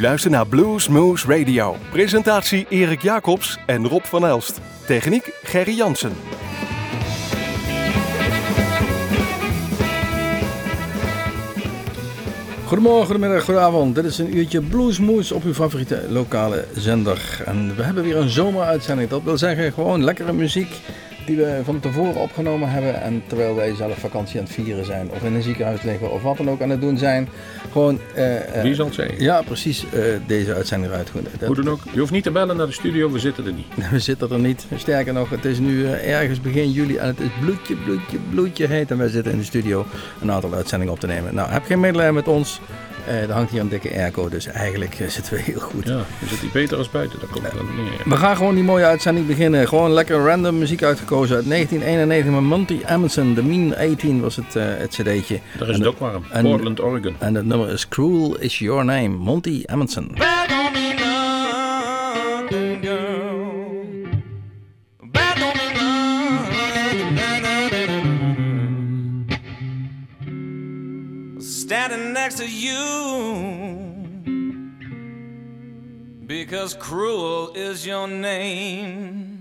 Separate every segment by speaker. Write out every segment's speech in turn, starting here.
Speaker 1: U luistert naar Blues Moose Radio. Presentatie Erik Jacobs en Rob van Elst. Techniek Gerry Jansen.
Speaker 2: Goedemorgen, goedemiddag, goedenavond. Dit is een uurtje Bluesmoes op uw favoriete lokale zender. En we hebben weer een zomeruitzending. Dat wil zeggen gewoon lekkere muziek die we van tevoren opgenomen hebben. En terwijl wij zelf vakantie aan het vieren zijn, of in een ziekenhuis liggen, of wat dan ook aan het doen zijn. Gewoon.
Speaker 3: Uh, Wie zal het zeggen?
Speaker 2: Ja, precies. Uh, deze uitzending eruit.
Speaker 3: Dat... Hoe dan ook. Je hoeft niet te bellen naar de studio, we zitten er niet.
Speaker 2: we zitten er niet. Sterker nog, het is nu ergens begin juli en het is bloedje, bloedje, bloedje heet. En wij zitten in de studio een aantal uitzendingen op te nemen. Nou, heb geen medelijden met ons. Uh, er hangt hier een dikke airco, dus eigenlijk uh, zitten we heel goed.
Speaker 3: Ja, we zitten hier beter als buiten, dat komt uh, dan neer.
Speaker 2: We gaan gewoon die mooie uitzending beginnen. Gewoon lekker random muziek uitgekozen uit 1991 met Monty Emerson. The Mean 18 was het, het cd'tje.
Speaker 3: Daar is het ook warm, en, Portland, Oregon.
Speaker 2: En het nummer is Cruel Is Your Name, Monty Emerson.
Speaker 4: Standing next to you because cruel is your name.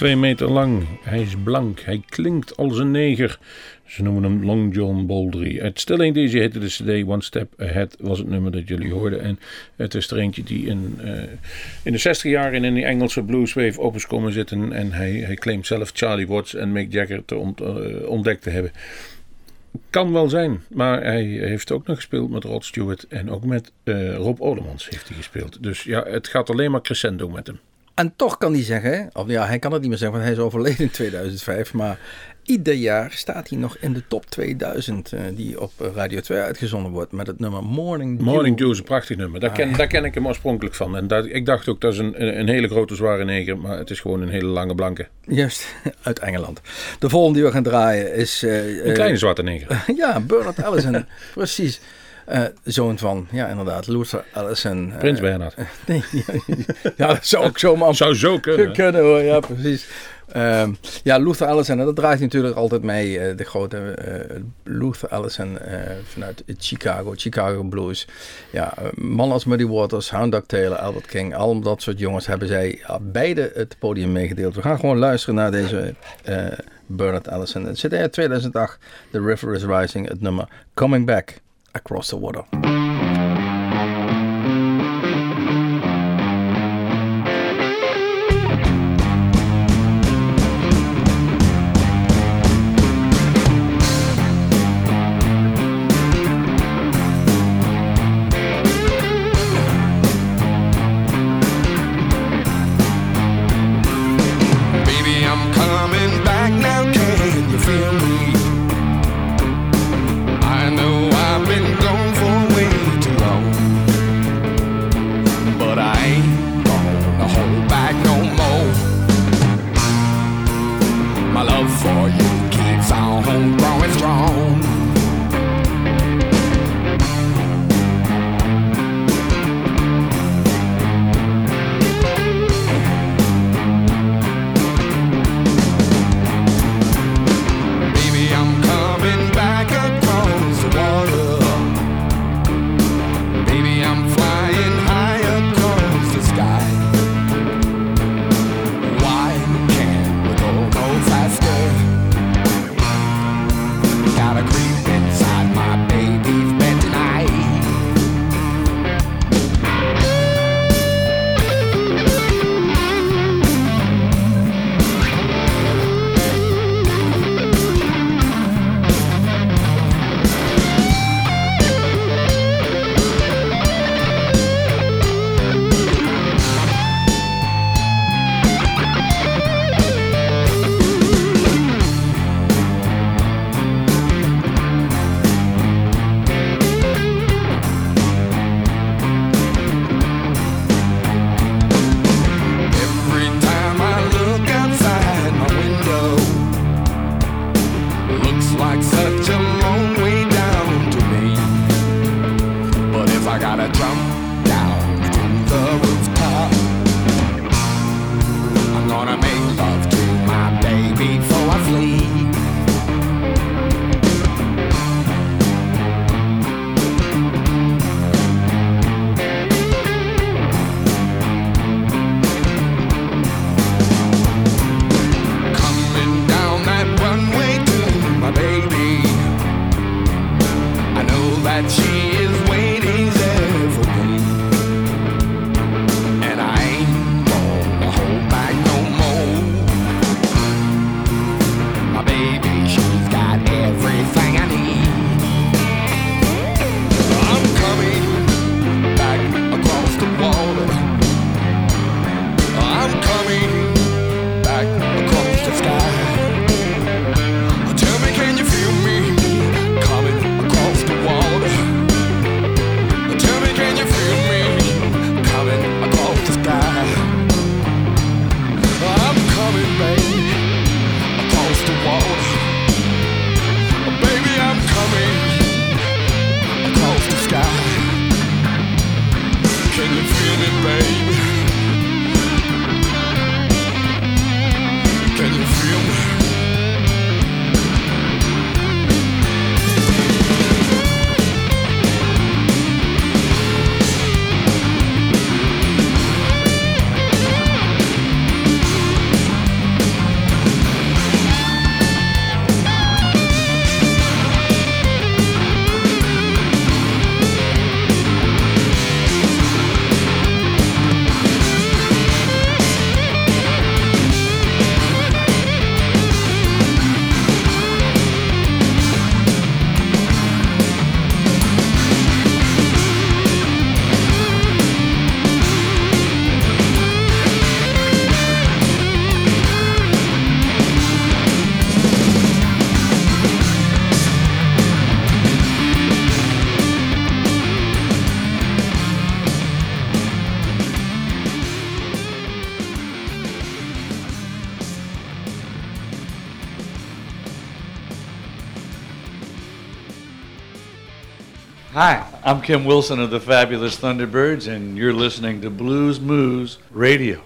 Speaker 3: Twee meter lang. Hij is blank. Hij klinkt als een neger. Ze noemen hem Long John Baldry. Het Ain't Easy heette de CD. One Step Ahead was het nummer dat jullie hoorden. En het is er eentje die in, eh, in de 60 jaar in die Engelse blueswave op is komen zitten. En hij, hij claimt zelf Charlie Watts en Mick Jagger te eh, ontdekt te hebben. Kan wel zijn, maar hij heeft ook nog gespeeld met Rod Stewart en ook met eh, Rob Olemans heeft hij gespeeld. Dus ja, het gaat alleen maar crescendo met hem.
Speaker 2: En toch kan hij zeggen, of ja, hij kan het niet meer zeggen, want hij is overleden in 2005. Maar ieder jaar staat hij nog in de top 2000 eh, die op Radio 2 uitgezonden wordt met het nummer Morning Dew.
Speaker 3: Morning Dew is een prachtig nummer. Daar ken, daar ken ik hem oorspronkelijk van. En daar, ik dacht ook dat is een, een, een hele grote zware neger, maar het is gewoon een hele lange blanke.
Speaker 2: Juist, uit Engeland. De volgende die we gaan draaien is... eh,
Speaker 3: Een kleine
Speaker 2: eh,
Speaker 3: zwarte neger.
Speaker 2: ja, Bernard Allison. precies. Eh, zoon van, ja inderdaad, Luther Allison. eh,
Speaker 3: Prins Bernhard.
Speaker 2: Nee, ja, dat zou ook zomaar
Speaker 3: Zou zo kunnen.
Speaker 2: kunnen hoor, ja precies. Ehm, ja, Luther Allison, dat draait natuurlijk altijd mee. eh, de grote Luther Allison vanuit Chicago, Chicago Blues. Ja, mannen als Muddy Waters, Hound Dog Taylor, Albert King, al dat soort jongens hebben zij beide het podium meegedeeld. We gaan gewoon luisteren naar deze Bernard Allison. Het zit uit 2008, The River is Rising, het nummer Coming Back Across the Water.
Speaker 5: Hi, I'm Kim Wilson of the Fabulous Thunderbirds, and you're listening to Blues Moose Radio.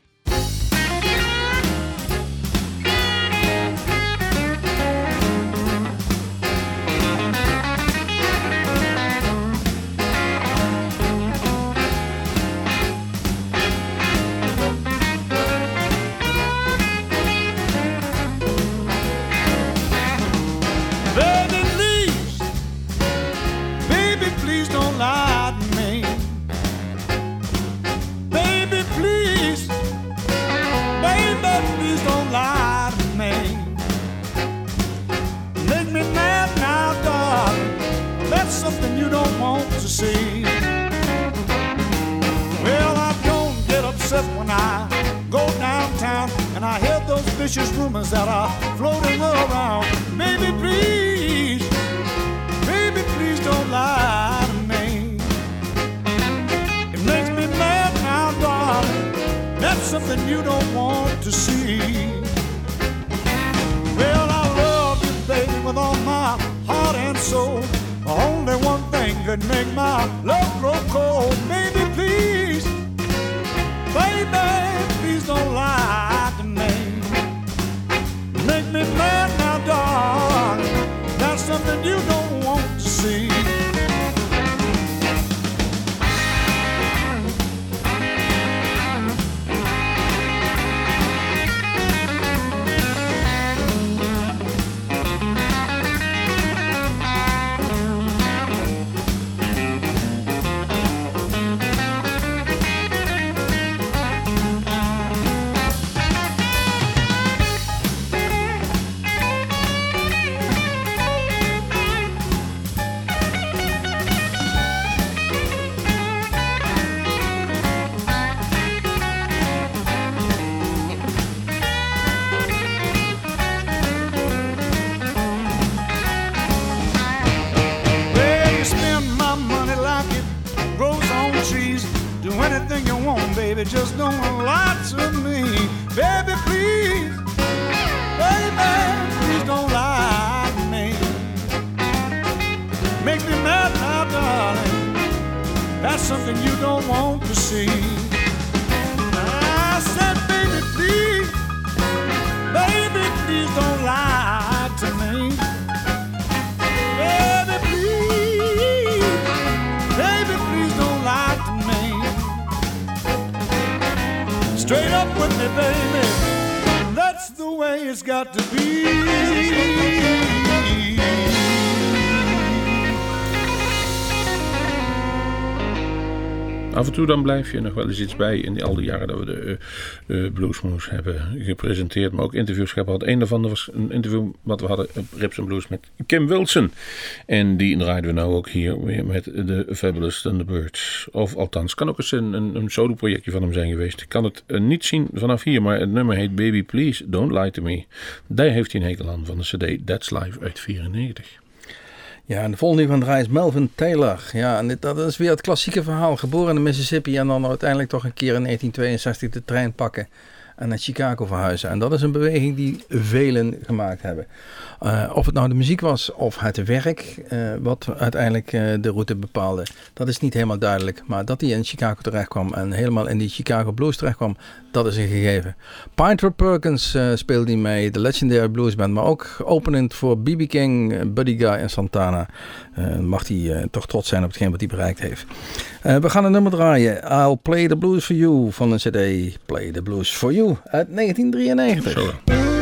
Speaker 3: Toe dan blijf je nog wel eens iets bij in die, al die jaren dat we de uh, Bluesmoes hebben gepresenteerd, maar ook interviews gehad. Een daarvan was een interview wat we hadden op Rips and Blues met Kim Wilson. En die draaiden we nou ook hier weer met de Fabulous Thunderbirds. Of althans, kan ook eens een, een, een solo projectje van hem zijn geweest. Ik kan het uh, niet zien vanaf hier, maar het nummer heet Baby Please, Don't Lie To Me. Daar heeft hij een hekel aan van de cd That's Life uit 94.
Speaker 2: Ja, en de volgende van draai is Melvin Taylor. Ja, en dit, dat is weer het klassieke verhaal. Geboren in Mississippi en dan uiteindelijk toch een keer in 1962 de trein pakken en naar Chicago verhuizen. En dat is een beweging die velen gemaakt hebben. Uh, of het nou de muziek was of het werk, uh, wat uiteindelijk uh, de route bepaalde, dat is niet helemaal duidelijk. Maar dat hij in Chicago terecht kwam en helemaal in die Chicago Blues terecht kwam, dat is een gegeven. Pinter Perkins speelde hij mee, de Legendary Blues Band, maar ook openend voor B.B. King, Buddy Guy en Santana. Mag hij toch trots zijn op hetgeen wat hij bereikt heeft. we gaan een nummer draaien. I'll Play the Blues for You van een CD Play the Blues for You uit 1993. Zo.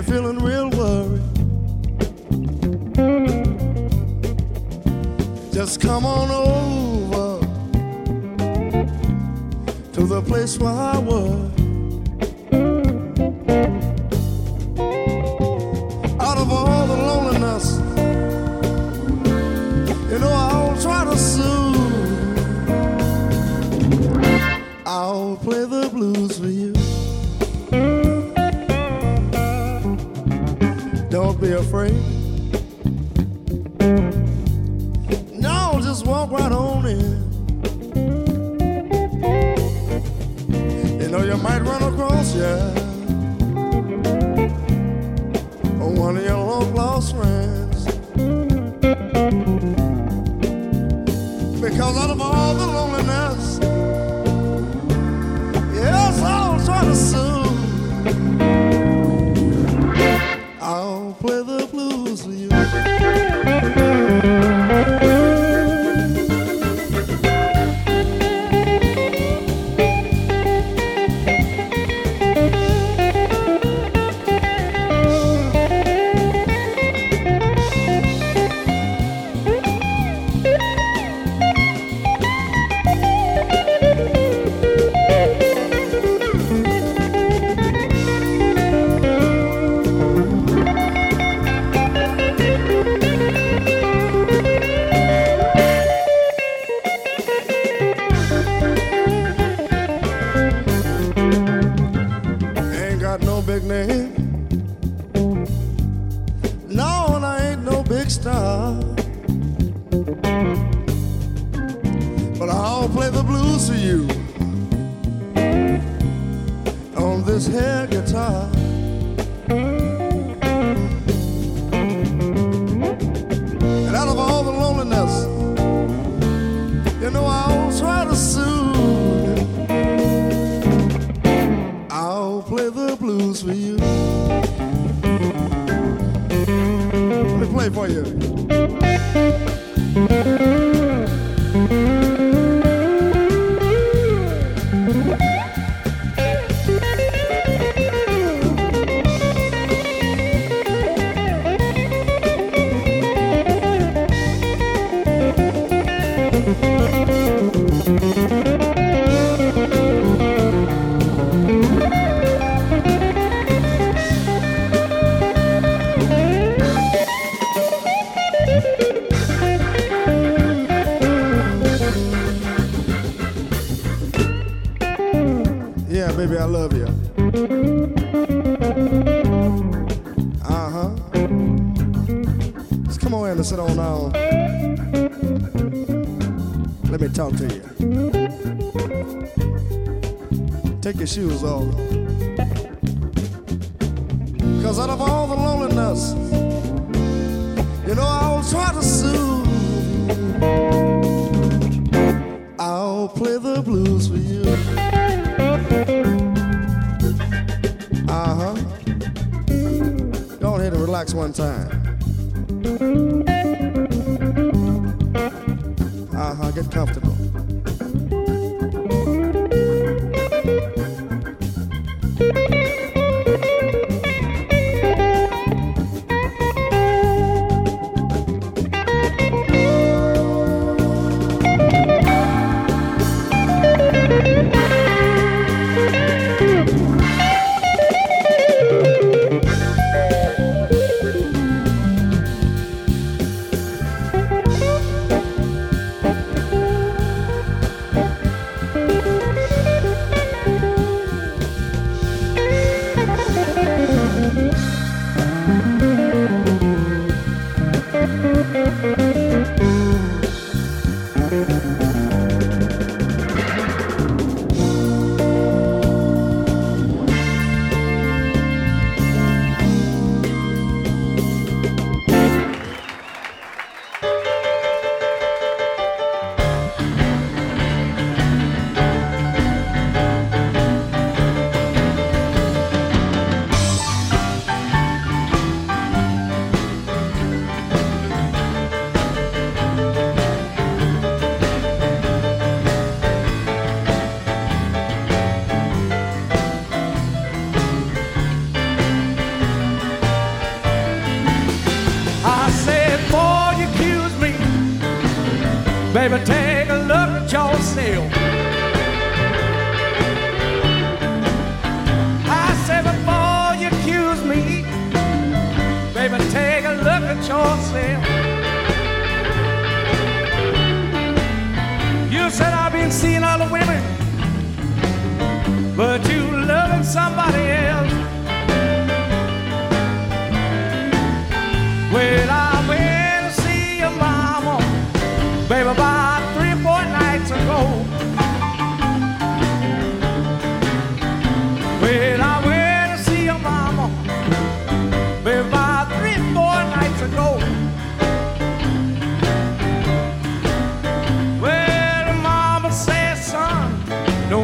Speaker 6: You're feeling real worried. Just come on over to the place where I was. All the you. shoes all.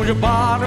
Speaker 5: your bottom.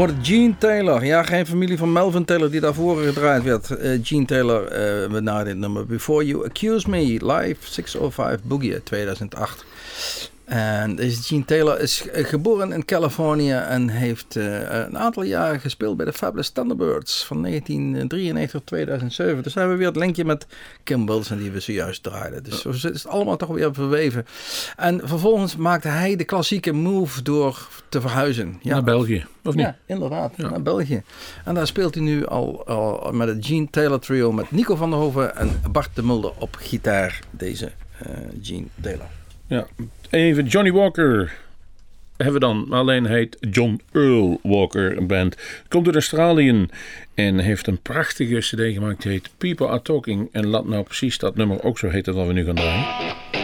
Speaker 2: U hoort Gene Taylor. Ja, geen familie van Melvin Taylor die daarvoor gedraaid werd. Eh, Gene Taylor eh met dit nummer. Before You Accuse Me, live 605 Boogie uit 2008. En deze Gene Taylor is geboren in Californië en heeft eh, een aantal jaren gespeeld bij de Fabulous Thunderbirds van 1993 tot 2007. Dus hebben we weer het linkje met Kim Wilson die we zojuist draaiden. Dus zo is het allemaal toch weer verweven. En vervolgens maakte hij de klassieke move door te verhuizen. Ja,
Speaker 3: Naar België, of niet?
Speaker 2: ja, inderdaad. Naar België. En daar speelt hij nu al, al met het Gene Taylor trio met Nico van der Hoven en Bart de Mulder op gitaar. Deze eh, Gene Taylor.
Speaker 3: Ja. Even Johnny Walker hebben we dan. Alleen heet John Earl Walker Band. Komt uit Australië en heeft een prachtige cd gemaakt. Die heet People Are Talking. En laat nou precies dat nummer ook zo heten wat we nu gaan draaien.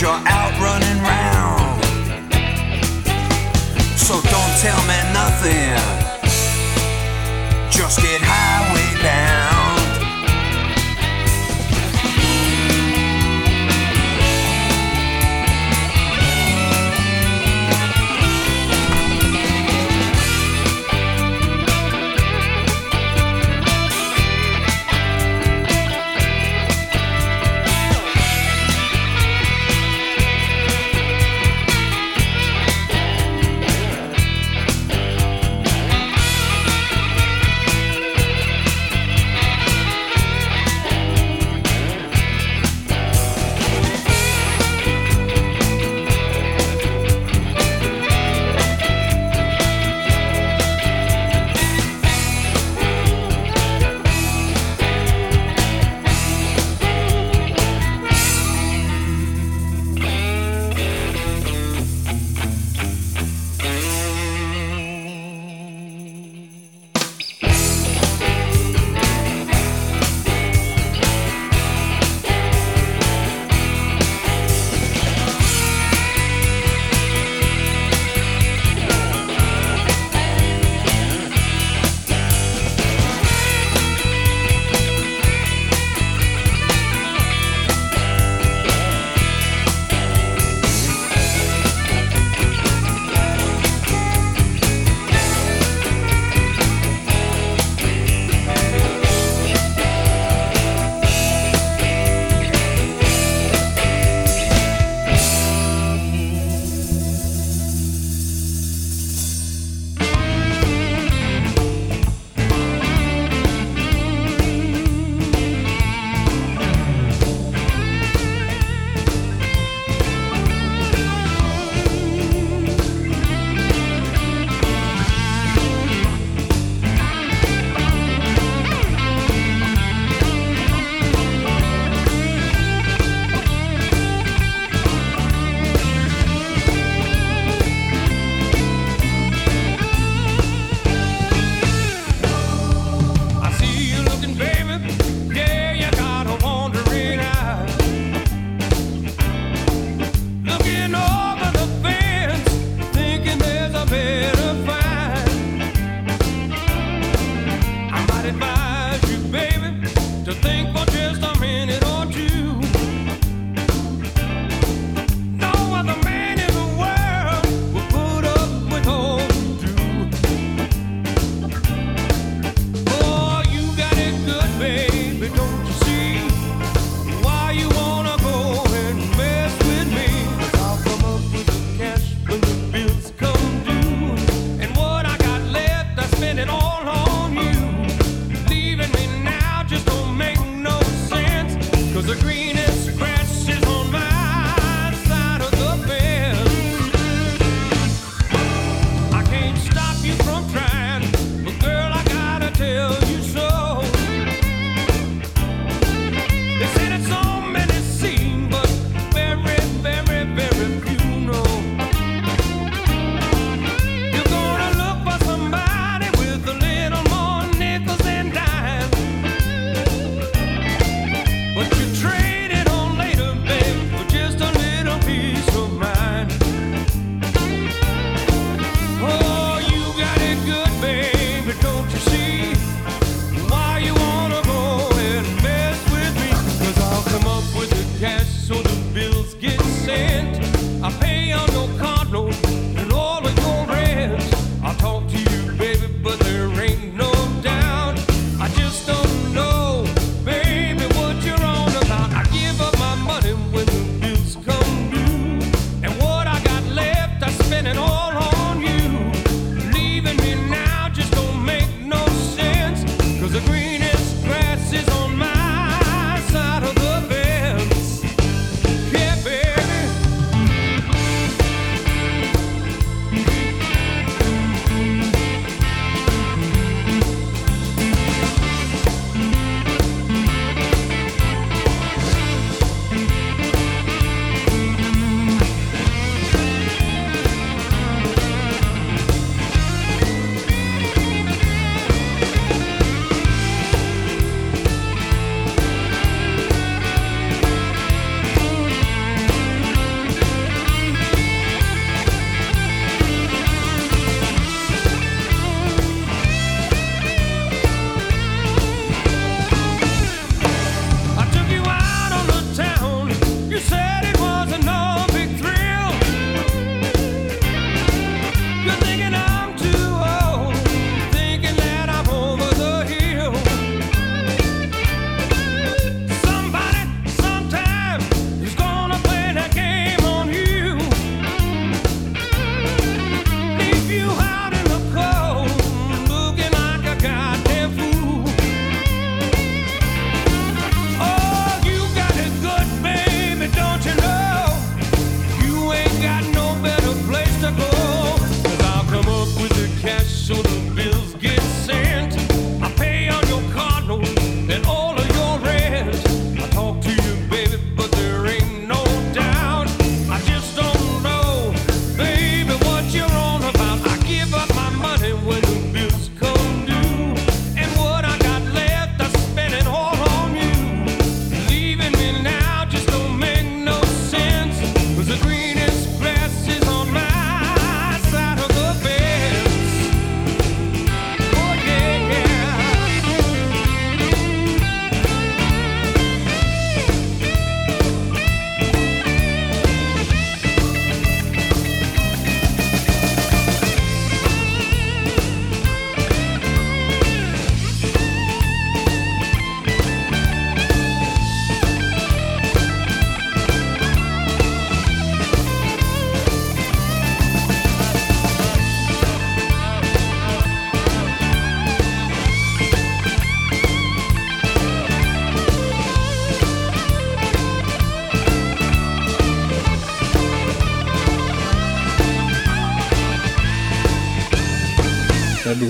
Speaker 3: your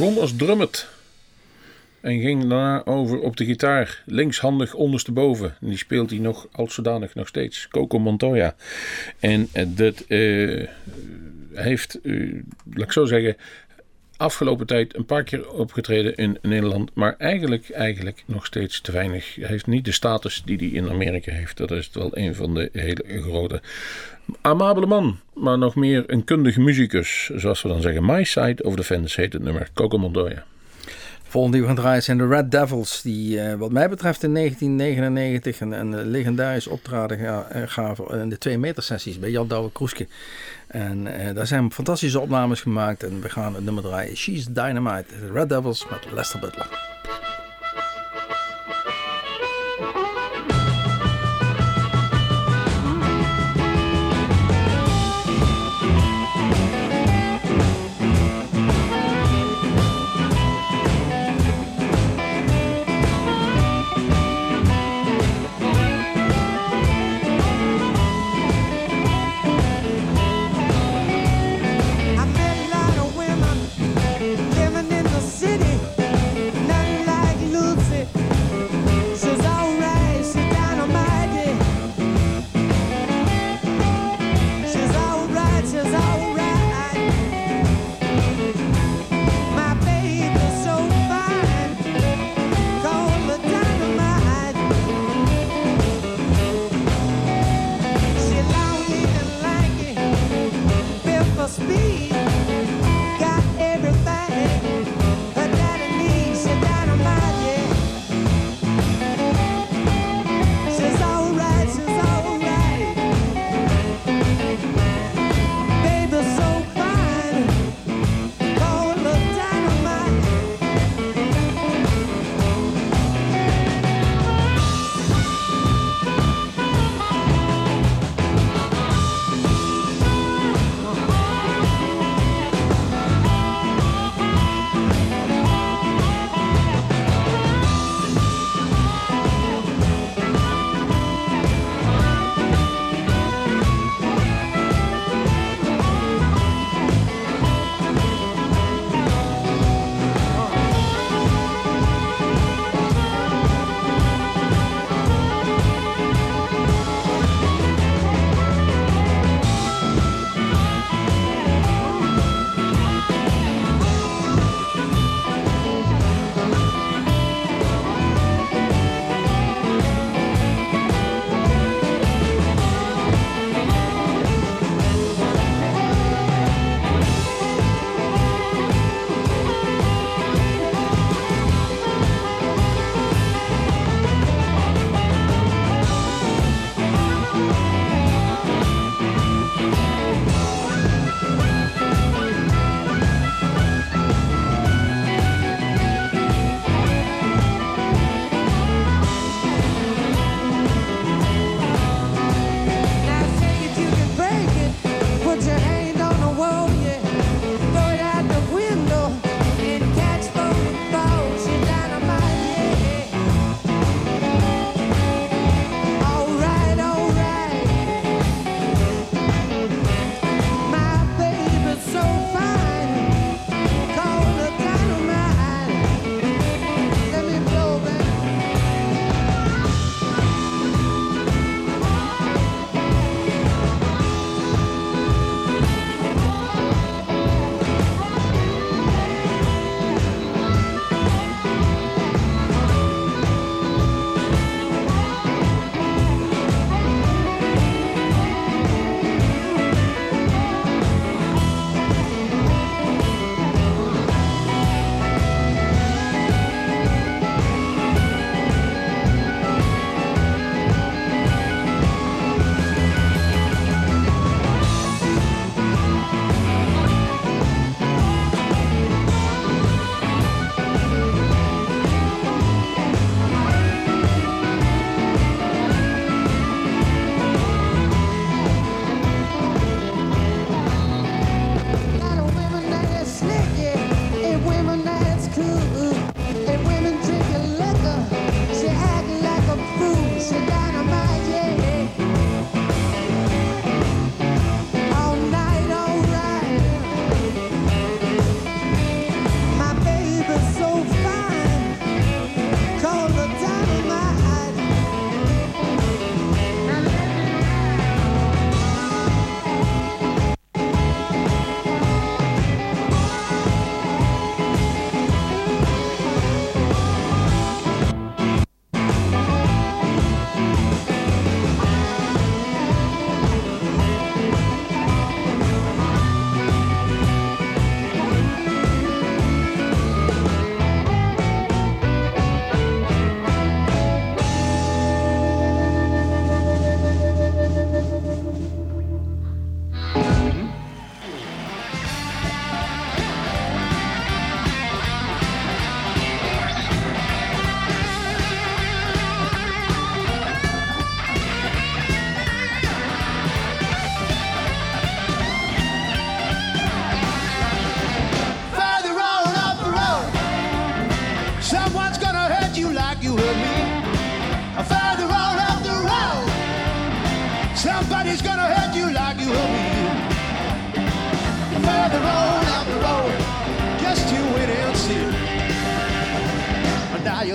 Speaker 3: begon als drummet. En ging daarna over op de gitaar. Linkshandig ondersteboven. En die speelt hij nog als zodanig nog steeds. Coco Montoya. En eh, dat eh, heeft, eh, laat ik zo zeggen, afgelopen tijd een paar keer opgetreden in Nederland. Maar eigenlijk, eigenlijk nog steeds te weinig. Hij heeft niet de status die hij in Amerika heeft. Dat is wel een van de hele grote. Amabele man, maar nog meer een kundige muzikus. Zoals we dan zeggen. My Side of the Fence heet het nummer. Coco Montoya.
Speaker 2: Volgende die we gaan draaien zijn de Red Devils. Die eh, wat mij betreft in 1999 een, een legendarisch optreden ga- eh, gaven in de 2 meter sessies bij Jan Douwe Kroeske. En eh, daar zijn fantastische opnames gemaakt. En we gaan het nummer draaien. She's Dynamite. De Red Devils met Lester Butler.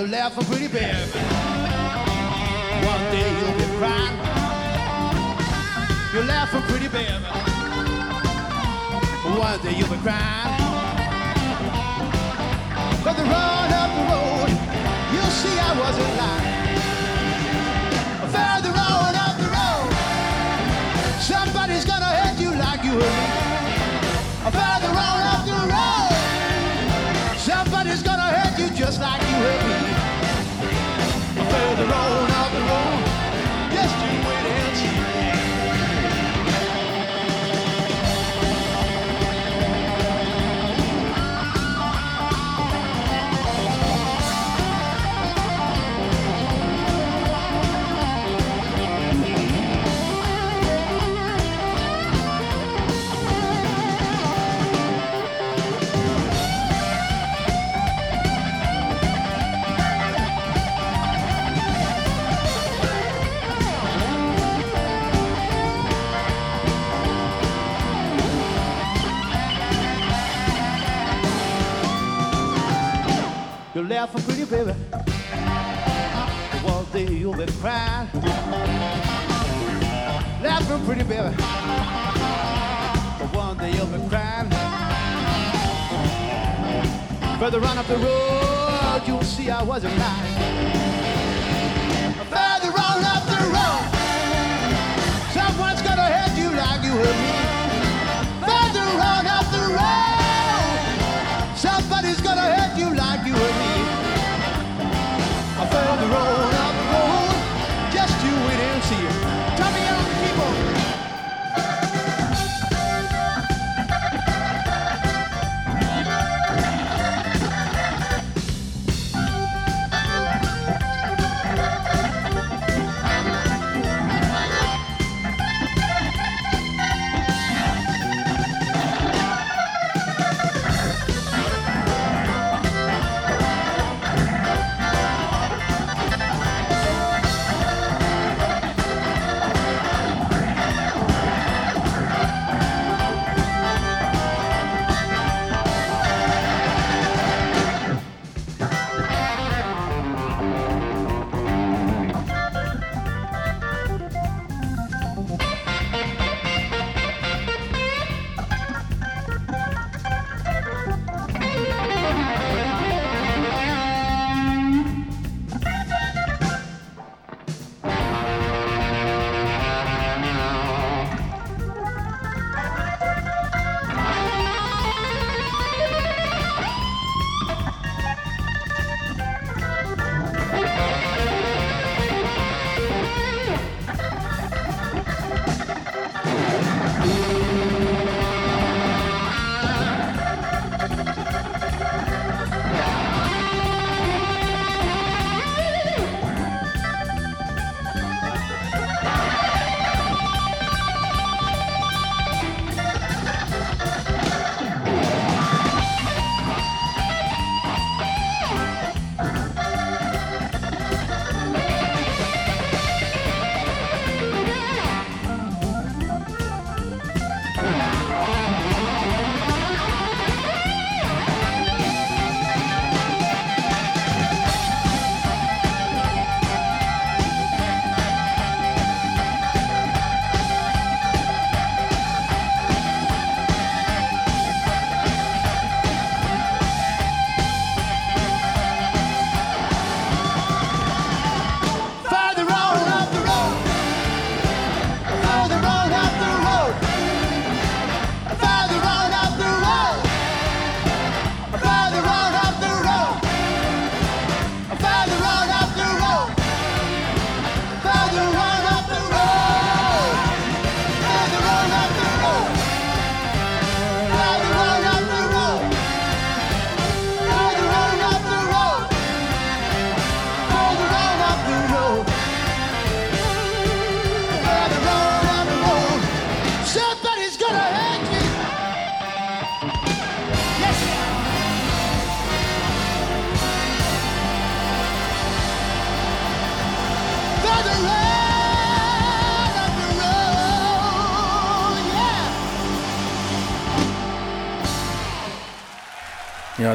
Speaker 5: Laughing pretty bad. One day you'll be crying. You're laughing pretty bad. One day you'll be crying. But the road up the road, you'll see I wasn't lying. Further on up the road, somebody's gonna hurt you like you hurt me. You're laughing pretty, baby. One day you'll be crying. Laughing pretty, baby. One day you'll be crying. Further on up the road, you'll see I wasn't lying.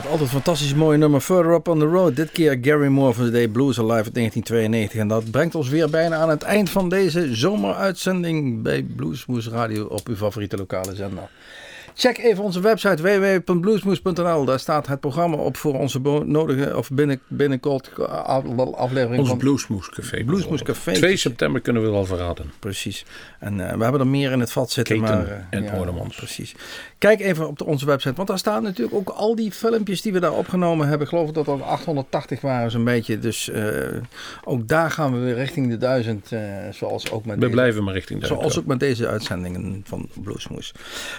Speaker 2: Het altijd fantastisch mooie nummer Further Up on the Road. Dit keer Gary Moore van de Day Blues Alive uit 1992. En dat brengt ons weer bijna aan het eind van deze zomeruitzending bij Bluesmoes Radio op uw favoriete lokale zender. Check even onze website www.bluesmoes.nl. Daar staat het programma op voor onze nodige of binnen, binnenkort af- aflevering
Speaker 3: Ons
Speaker 2: van
Speaker 3: Café.
Speaker 2: Bluesmoes Café.
Speaker 3: 2 september kunnen we wel verraden.
Speaker 2: Precies. En eh, we hebben er meer in het vat zitten.
Speaker 3: Keten
Speaker 2: maar, eh,
Speaker 3: en ornaments.
Speaker 2: Precies. Kijk even op de, onze website, want daar staan natuurlijk ook al die filmpjes die we daar opgenomen hebben. Ik geloof dat dat 880 waren zo'n beetje. Dus eh, ook daar gaan we weer richting de 1000. eh, zoals ook met
Speaker 3: We
Speaker 2: deze,
Speaker 3: blijven maar richting
Speaker 2: Zoals
Speaker 3: Duitsland.
Speaker 2: ook met deze uitzendingen van Bluesmoes.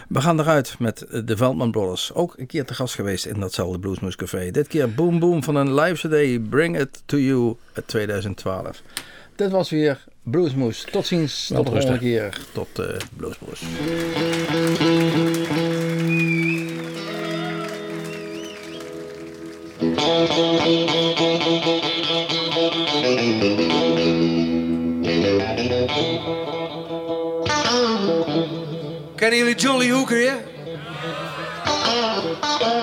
Speaker 2: We gaan eruit met de Veldman Brothers. Ook een keer te gast geweest in datzelfde Bluesmoes Café. Dit keer Boom Boom van een live CD. Bring It To You uit 2012. Dit was weer Bluesmoes. Tot ziens. Tot de volgende keer. Tot eh Bluesmoes.
Speaker 7: Kennen jullie John Lee Hooker, ja? Boom,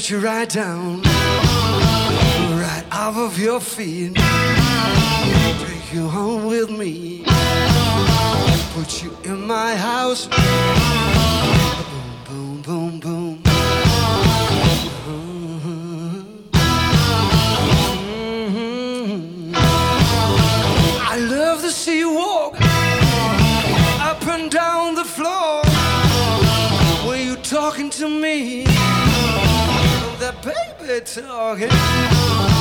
Speaker 7: Gonna you right down, right off of your feet. Take you home with me. Put you in my house. Baby talking.